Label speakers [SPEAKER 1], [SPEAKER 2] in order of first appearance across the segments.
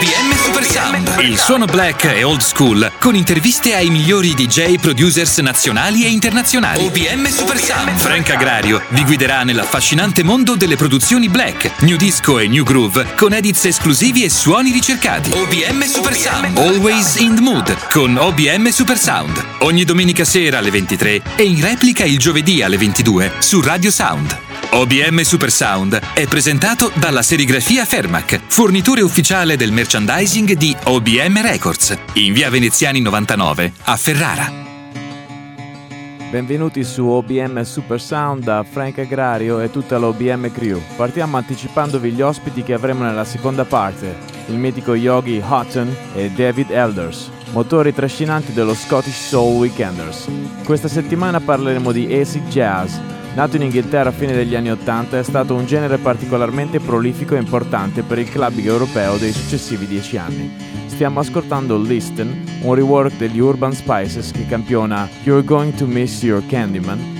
[SPEAKER 1] OBM Super Sound. Il suono black e old school con interviste ai migliori DJ producers nazionali e internazionali. OBM Super Sound. Frank Agrario vi guiderà nell'affascinante mondo delle produzioni black, new disco e new groove con edits esclusivi e suoni ricercati. OBM Super Sound. Always in the mood con OBM Super Sound. Ogni domenica sera alle 23 e in replica il giovedì alle 22 su Radio Sound. OBM Super Sound è presentato dalla serigrafia Fermac, fornitore ufficiale del merchandising di OBM Records, in via Veneziani 99 a Ferrara.
[SPEAKER 2] Benvenuti su OBM Super Sound da Frank Agrario e tutta l'OBM crew. Partiamo anticipandovi gli ospiti che avremo nella seconda parte, il mitico Yogi Houghton e David Elders, motori trascinanti dello Scottish Soul Weekenders. Questa settimana parleremo di acid jazz, Nato in Inghilterra a fine degli anni Ottanta, è stato un genere particolarmente prolifico e importante per il clubbing europeo dei successivi dieci anni. Stiamo ascoltando Listen, un rework degli Urban Spices che campiona You're Going to Miss Your Candyman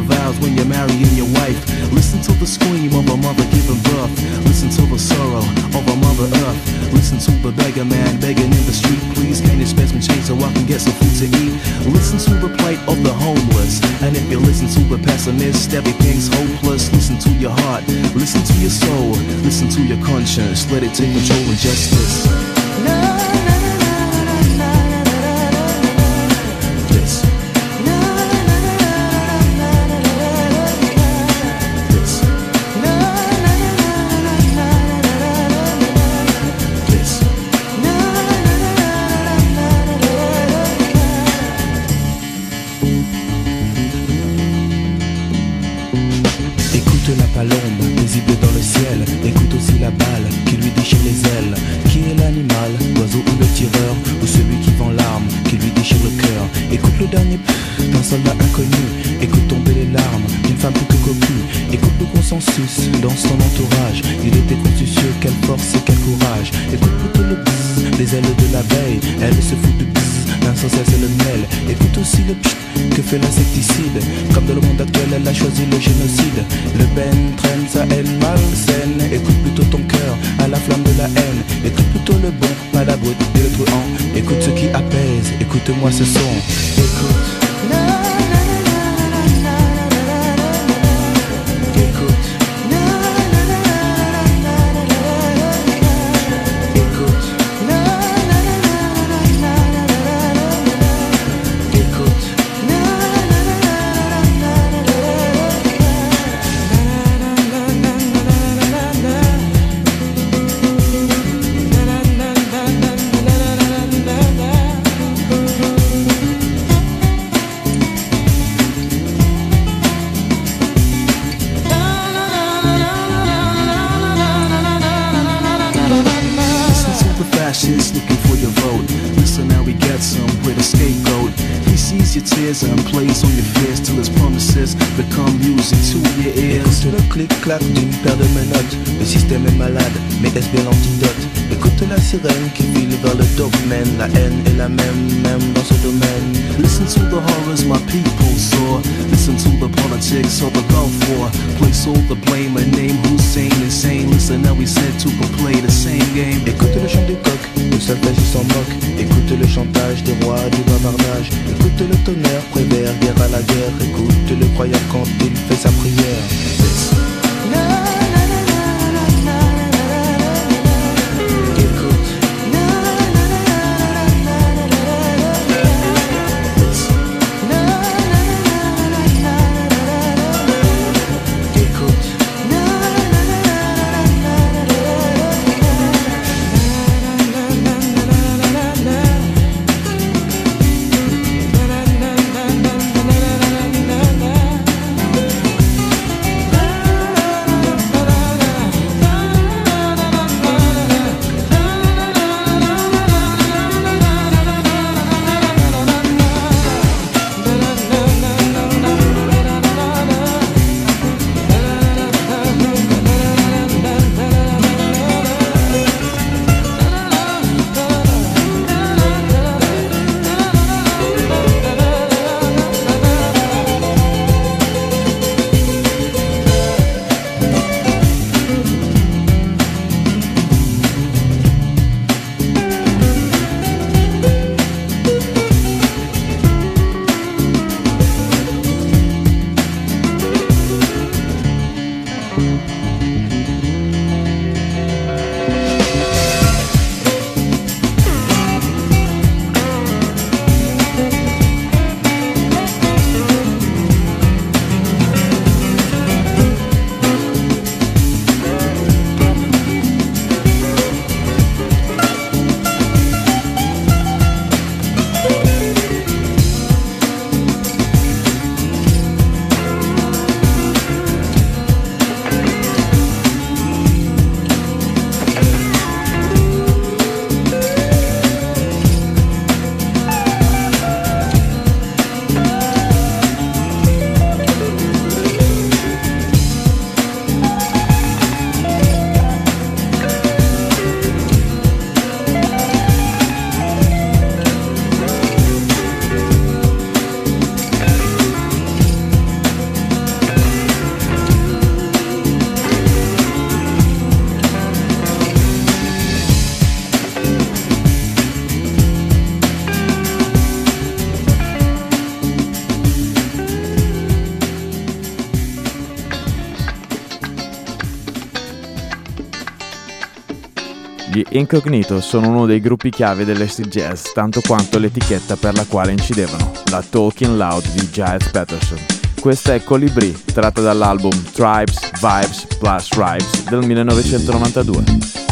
[SPEAKER 3] vows when you're marrying your wife. Listen to the scream of a mother giving birth. Listen to the sorrow of a mother earth. Listen to the beggar man begging in the street. Please, can you spare some change so I can get some food to eat? Listen to the plight of the homeless. And if you listen to the pessimist, everything's hopeless. Listen to your heart. Listen to your soul. Listen to your conscience. Let it take control and justice.
[SPEAKER 4] Clic-clac d'une paire de menottes Le système est malade, mais est-ce bien l'antidote Écoute la sirène qui file vers le domaine La haine est la même, même dans ce domaine
[SPEAKER 3] Listen to the horrors my people saw. Listen to the politics of the Gulf War. Place all the blame and name Hussein insane. Listen, now we said to play the same game.
[SPEAKER 4] Écoute le chant du coq, solfège il s'en moque. Écoute le chantage des rois du bavardage Écoute le tonnerre, prévert, guerre à la guerre. Écoute le croyant quand il fait sa prière
[SPEAKER 2] Gli Incognito sono uno dei gruppi chiave dell'acid jazz, tanto quanto l'etichetta per la quale incidevano, la Talking Loud di Giles Patterson. Questa è Colibri, tratta dall'album Tribes, Vibes plus Ribes del 1992.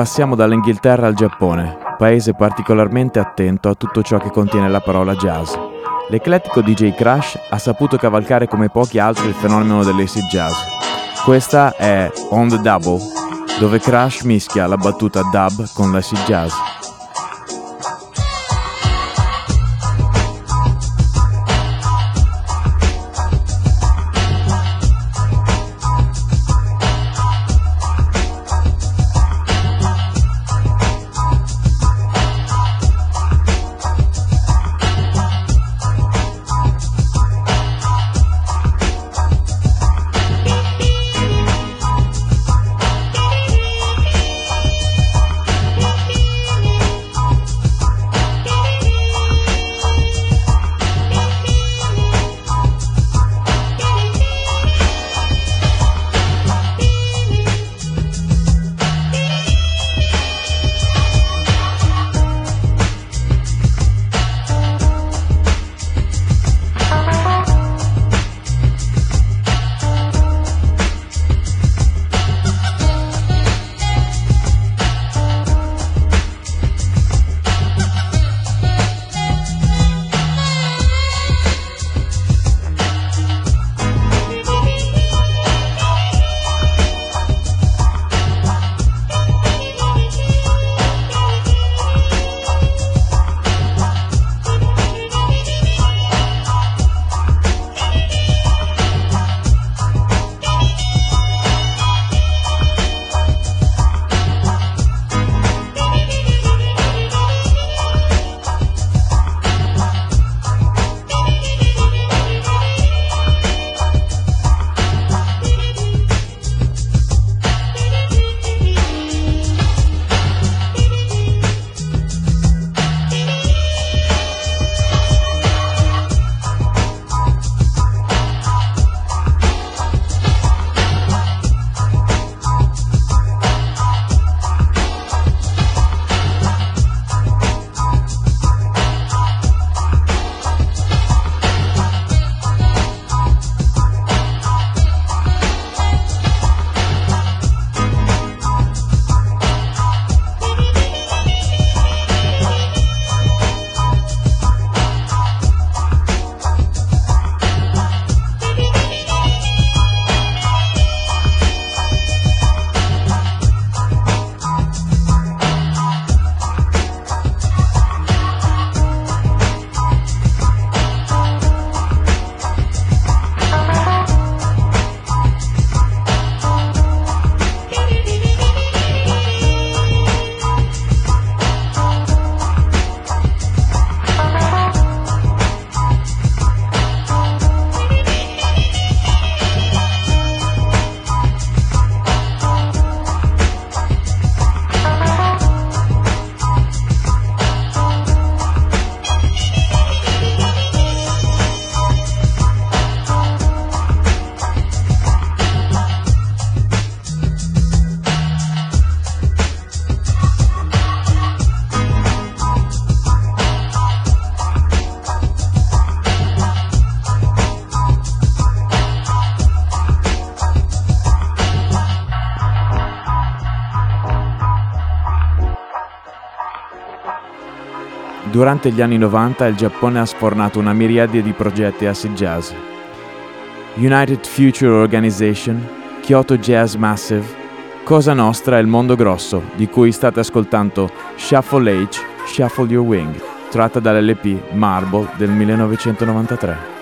[SPEAKER 2] Passiamo dall'Inghilterra al Giappone, paese particolarmente attento a tutto ciò che contiene la parola jazz. L'eclettico DJ Crash ha saputo cavalcare come pochi altri il fenomeno dell'acid jazz. Questa è On the Double, dove Crash mischia la battuta dub con l'acid jazz. Durante gli anni 90 il Giappone ha sfornato una miriade di progetti acid jazz. United Future Organization, Kyoto Jazz Massive, Cosa Nostra e Il Mondo Grosso, di cui state ascoltando Shuffle H, Shuffle Your Wing, tratta dall'LP Marble del 1993.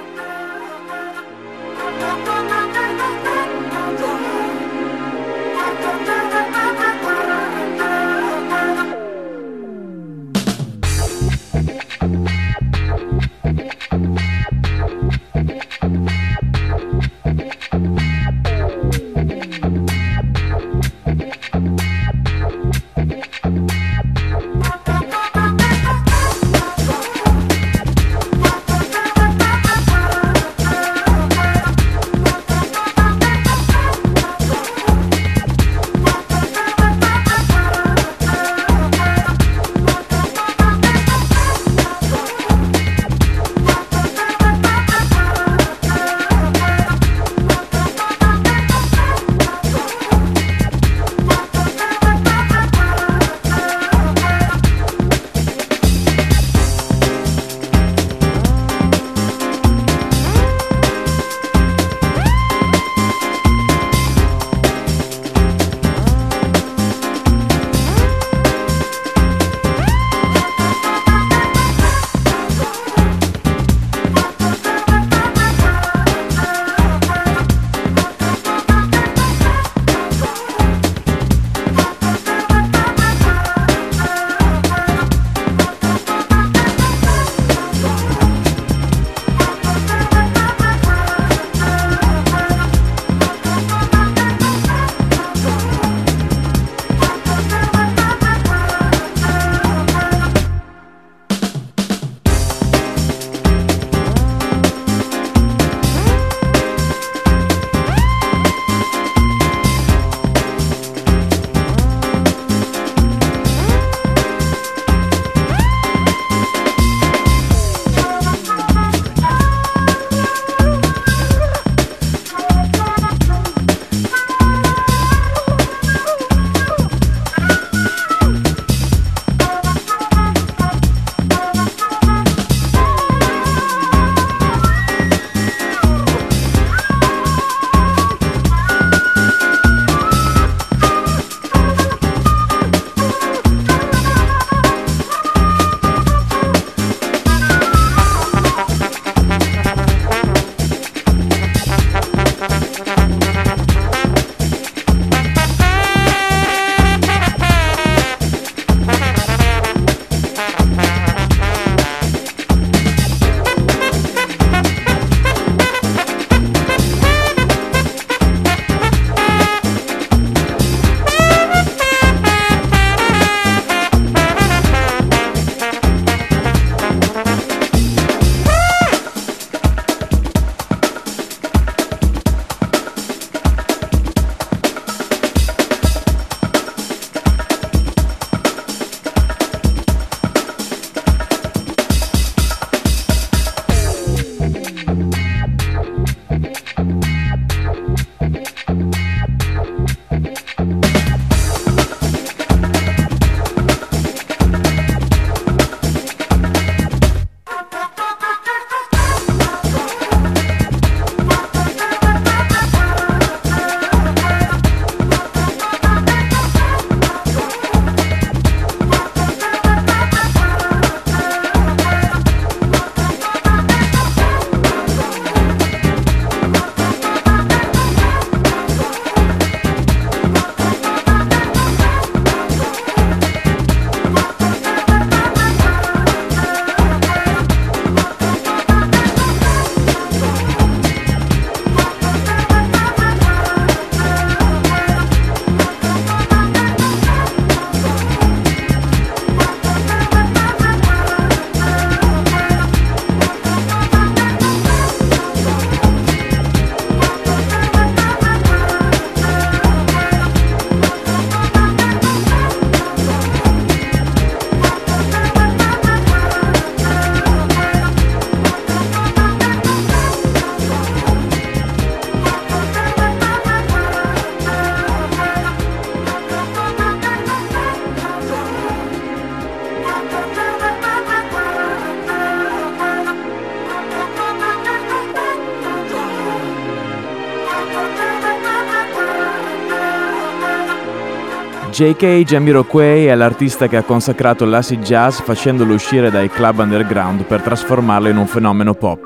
[SPEAKER 5] J.K. Jamiroquai è l'artista che ha consacrato l'acid jazz facendolo uscire dai club underground per trasformarlo in un fenomeno pop.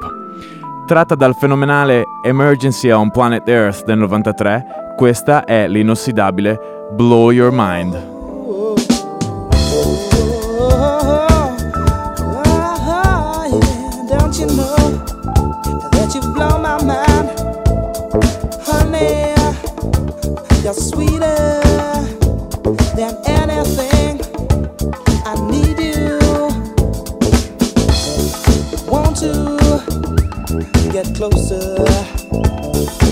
[SPEAKER 5] Tratta dal fenomenale Emergency on Planet Earth del 93, questa è l'inossidabile Blow Your Mind. get closer.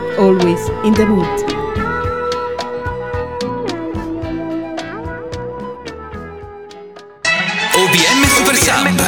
[SPEAKER 6] always in the mood.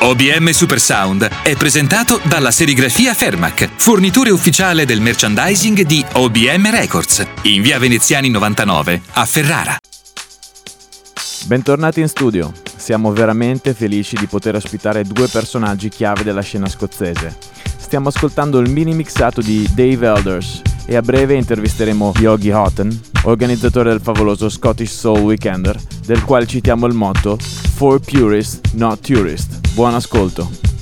[SPEAKER 1] OBM Super Sound è presentato dalla serigrafia Fermac, fornitore ufficiale del merchandising di OBM Records, in via Veneziani 99 a Ferrara.
[SPEAKER 2] Bentornati in studio. Siamo veramente felici di poter ospitare due personaggi chiave della scena scozzese. Stiamo ascoltando il mini mixato di Dave Elders e a breve intervisteremo Yogi Houghton, organizzatore del favoloso Scottish Soul Weekender, del quale citiamo il motto For Purist, Not Tourist. Buon ascolto.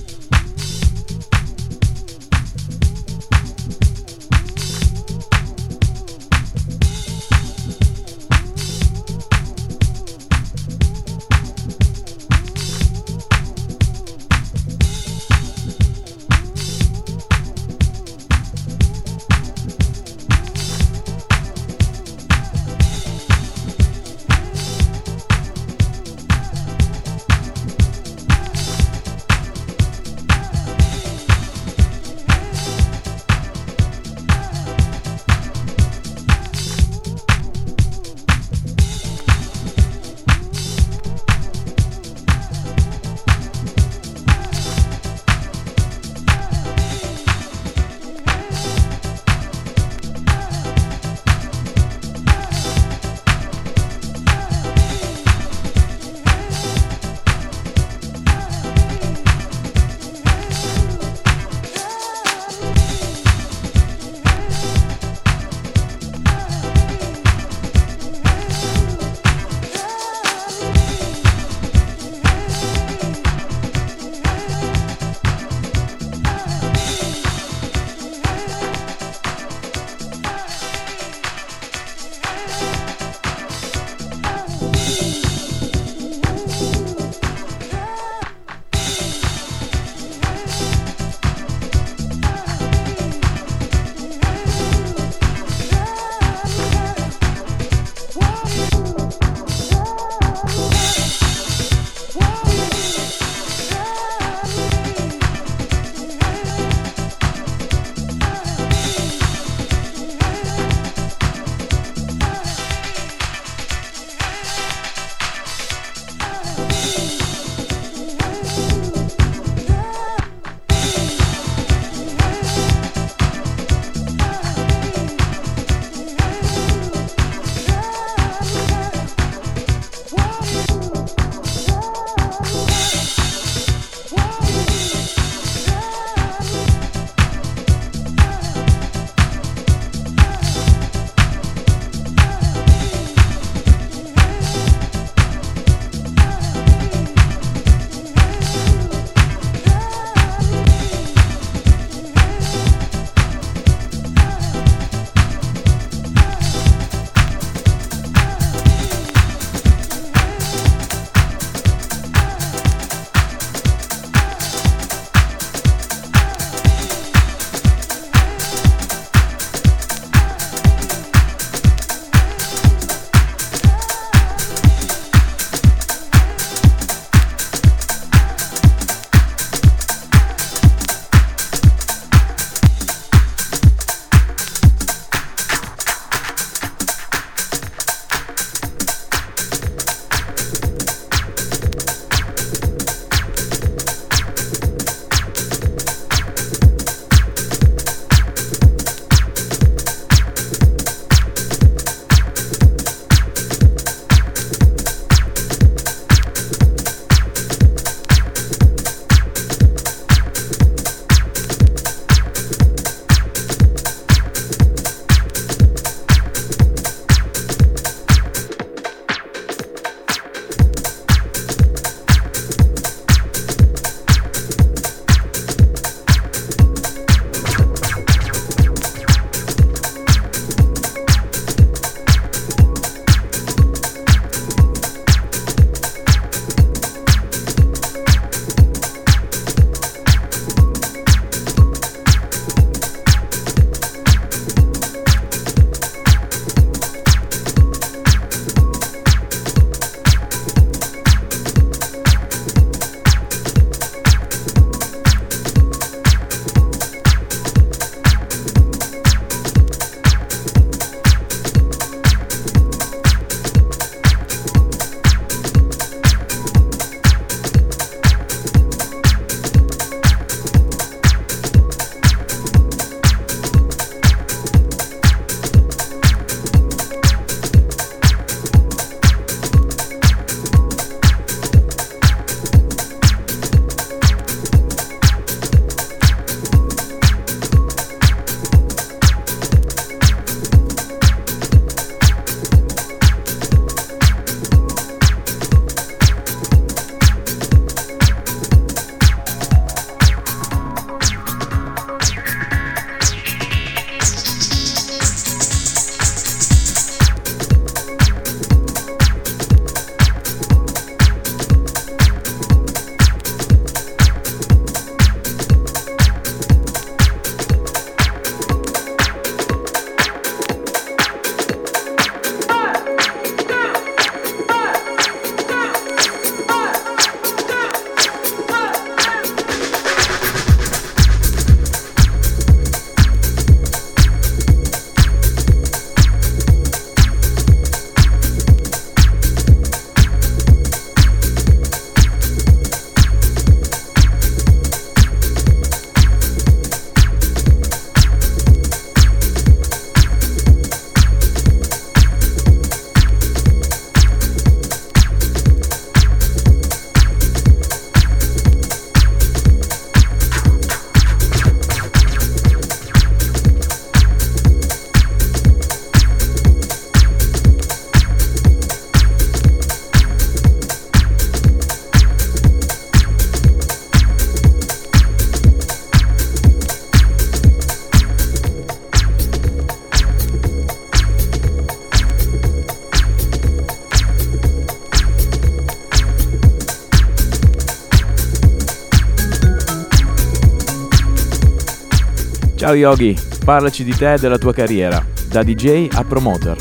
[SPEAKER 2] Ciao Yogi, parlaci di te e della tua carriera, da DJ a promoter.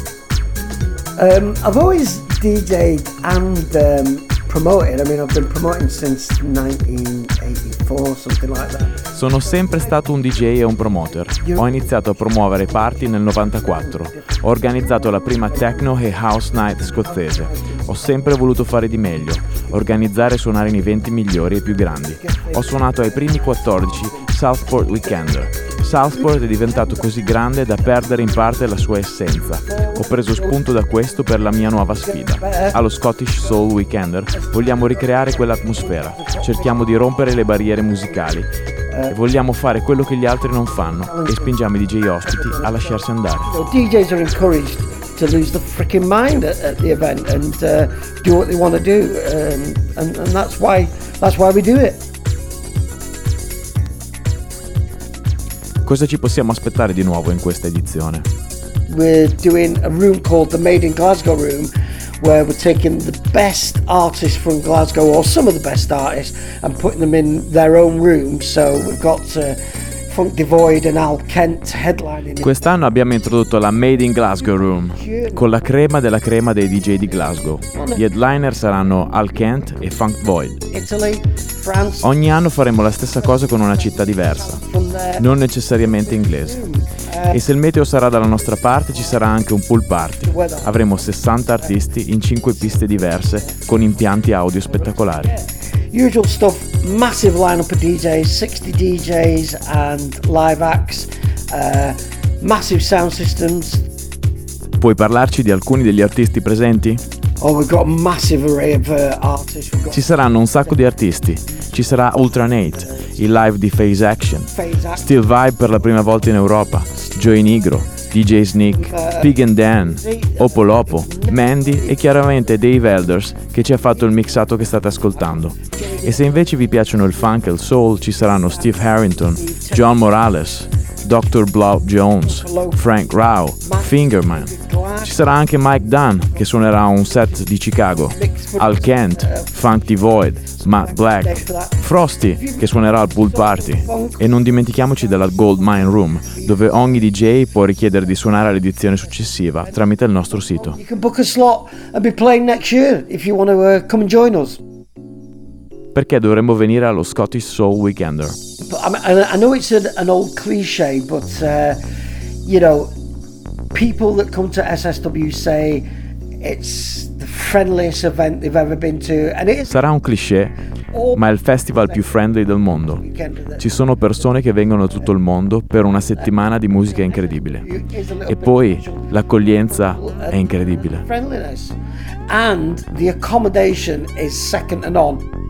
[SPEAKER 7] Um, I've always DJed and um, promoted. I mean, I've been promoting since 1984, something like that.
[SPEAKER 2] Sono sempre stato un DJ e un promoter. Ho iniziato a promuovere party nel 94. Ho organizzato la prima techno e house night scozzese. Ho sempre voluto fare di meglio, organizzare e suonare in eventi migliori e più grandi. Ho suonato ai primi 14 Southport Weekender Southport è diventato così grande da perdere in parte la sua essenza. Ho preso spunto da questo per la mia nuova sfida. Allo Scottish Soul Weekender vogliamo ricreare quell'atmosfera, cerchiamo di rompere le barriere musicali e vogliamo fare quello che gli altri non fanno e spingiamo i DJ ospiti a lasciarsi andare.
[SPEAKER 7] DJs are encouraged to lose the freaking mind at, at the event and uh, do what they want to do um, and, and that's why that's why we do it.
[SPEAKER 2] Cosa ci possiamo aspettare di nuovo in questa edizione?
[SPEAKER 7] We're doing a room called the Made in Glasgow room where we're taking the best artists from Glasgow or some of the best artists and putting them in their own room. So we've got uh,
[SPEAKER 2] Quest'anno abbiamo introdotto la Made in Glasgow Room con la crema della crema dei DJ di Glasgow. Gli headliner saranno Al Kent e Funk Void. Ogni anno faremo la stessa cosa con una città diversa, non necessariamente inglese. E se il meteo sarà dalla nostra parte ci sarà anche un pool party. Avremo 60 artisti in 5 piste diverse con impianti audio spettacolari.
[SPEAKER 7] Usual stuff, massive lineup of DJs, 60 DJs and live acts, uh, massive sound systems.
[SPEAKER 2] Puoi parlarci di alcuni degli artisti presenti?
[SPEAKER 7] Oh, we've got a massive array of uh, got
[SPEAKER 2] Ci saranno un sacco di artisti. Ci sarà Ultra Nate, il live di Phase Action, Steel Vibe per la prima volta in Europa, Joey Nigro, DJ Sneak, Pig and Dan, Opolopo, Mandy e chiaramente Dave Elders che ci ha fatto il mixato che state ascoltando. E se invece vi piacciono il funk e il soul ci saranno Steve Harrington, John Morales, Dr. Blow Jones, Frank Rao, Fingerman. Ci sarà anche Mike Dunn che suonerà un set di Chicago, Al Kent, Funk Void, Matt Black, Frosty che suonerà al pool party e non dimentichiamoci della Gold Mine Room dove ogni DJ può richiedere di suonare all'edizione successiva tramite il nostro sito.
[SPEAKER 7] You can book a slot and be playing next year if you want to uh, come and join us.
[SPEAKER 2] Perché dovremmo venire allo Scottish Soul Weekender?
[SPEAKER 7] I, know it's an, an old cliche, but uh, you know, people that come to SSW say it's the friendliest event they've ever been to.
[SPEAKER 2] Sarà un cliché, ma è il festival più friendly del mondo. Ci sono persone che vengono da tutto il mondo per una settimana di musica incredibile. E poi l'accoglienza è incredibile.
[SPEAKER 7] and the accommodation is second to none.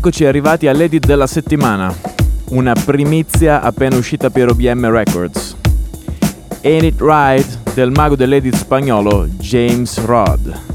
[SPEAKER 2] Eccoci arrivati all'edit della settimana, una primizia appena uscita per OBM Records. Ain't It Right del mago dell'edit spagnolo James Rod.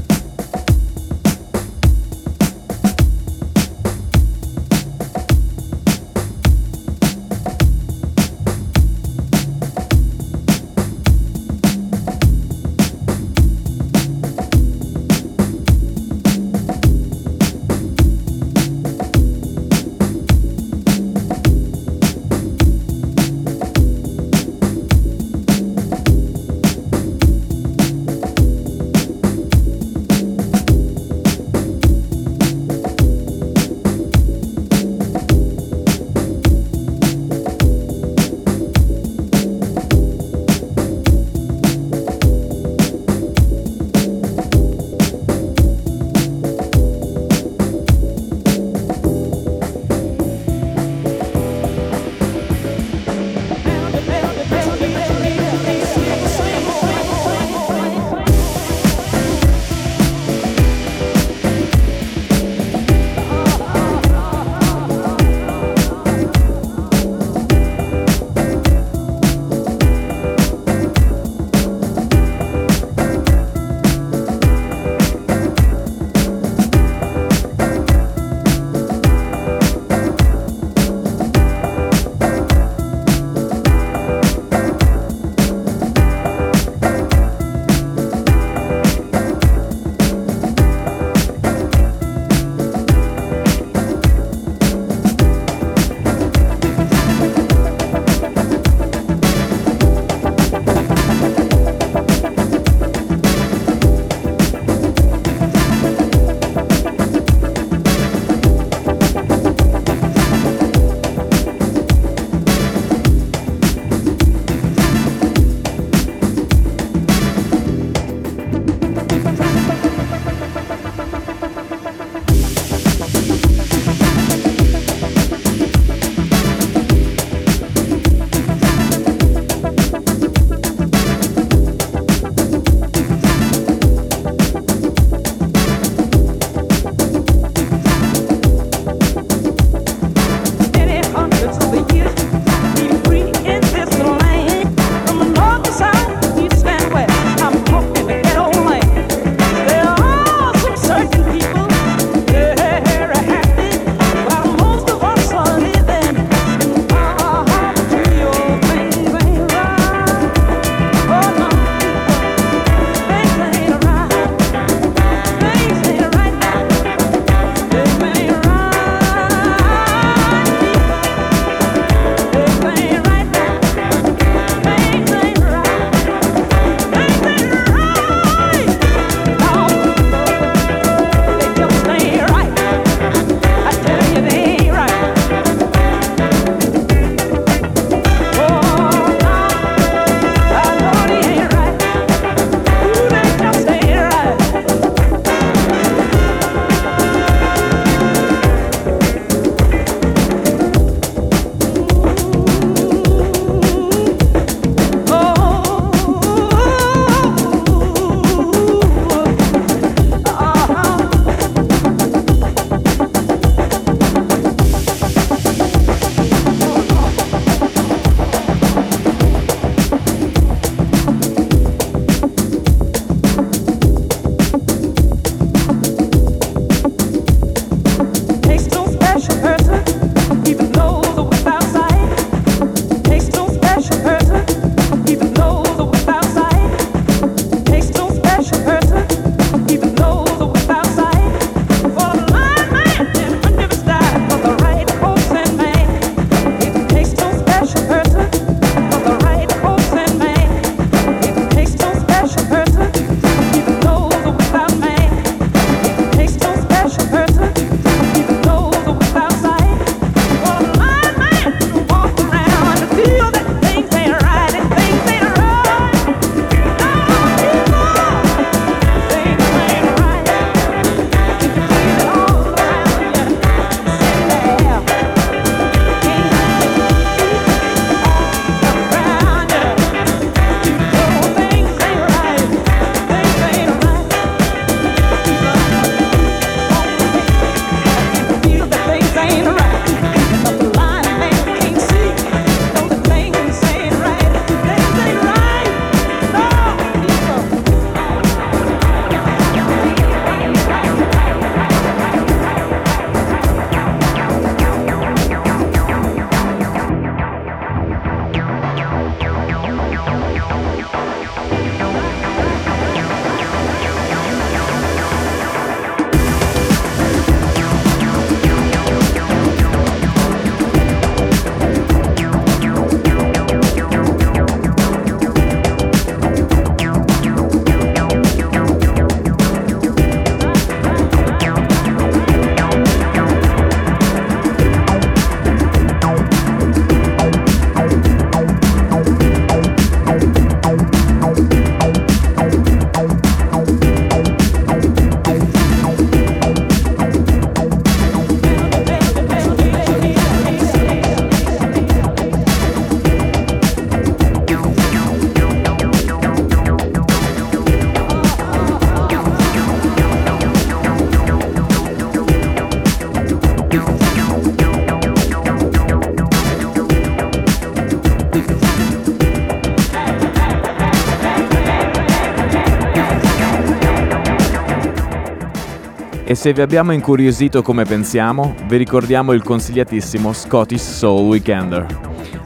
[SPEAKER 8] Se vi abbiamo incuriosito come pensiamo, vi ricordiamo il consigliatissimo Scottish Soul Weekender.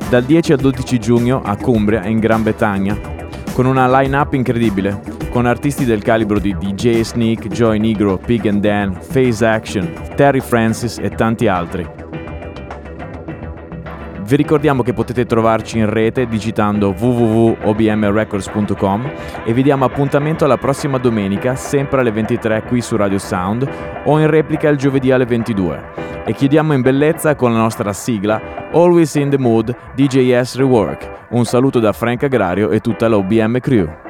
[SPEAKER 8] Dal 10 al 12 giugno a Cumbria, in Gran Bretagna, con una line-up incredibile, con artisti del calibro di DJ Sneak, Joy Negro, Pig and Dan, Phase Action, Terry Francis e tanti altri. Vi ricordiamo che potete trovarci in rete digitando www.obmrecords.com e vi diamo appuntamento alla prossima domenica, sempre alle 23 qui su Radio Sound o in replica il giovedì alle 22. E chiudiamo in bellezza con la nostra sigla Always in the Mood DJS Rework. Un saluto da Frank Agrario e tutta la OBM Crew.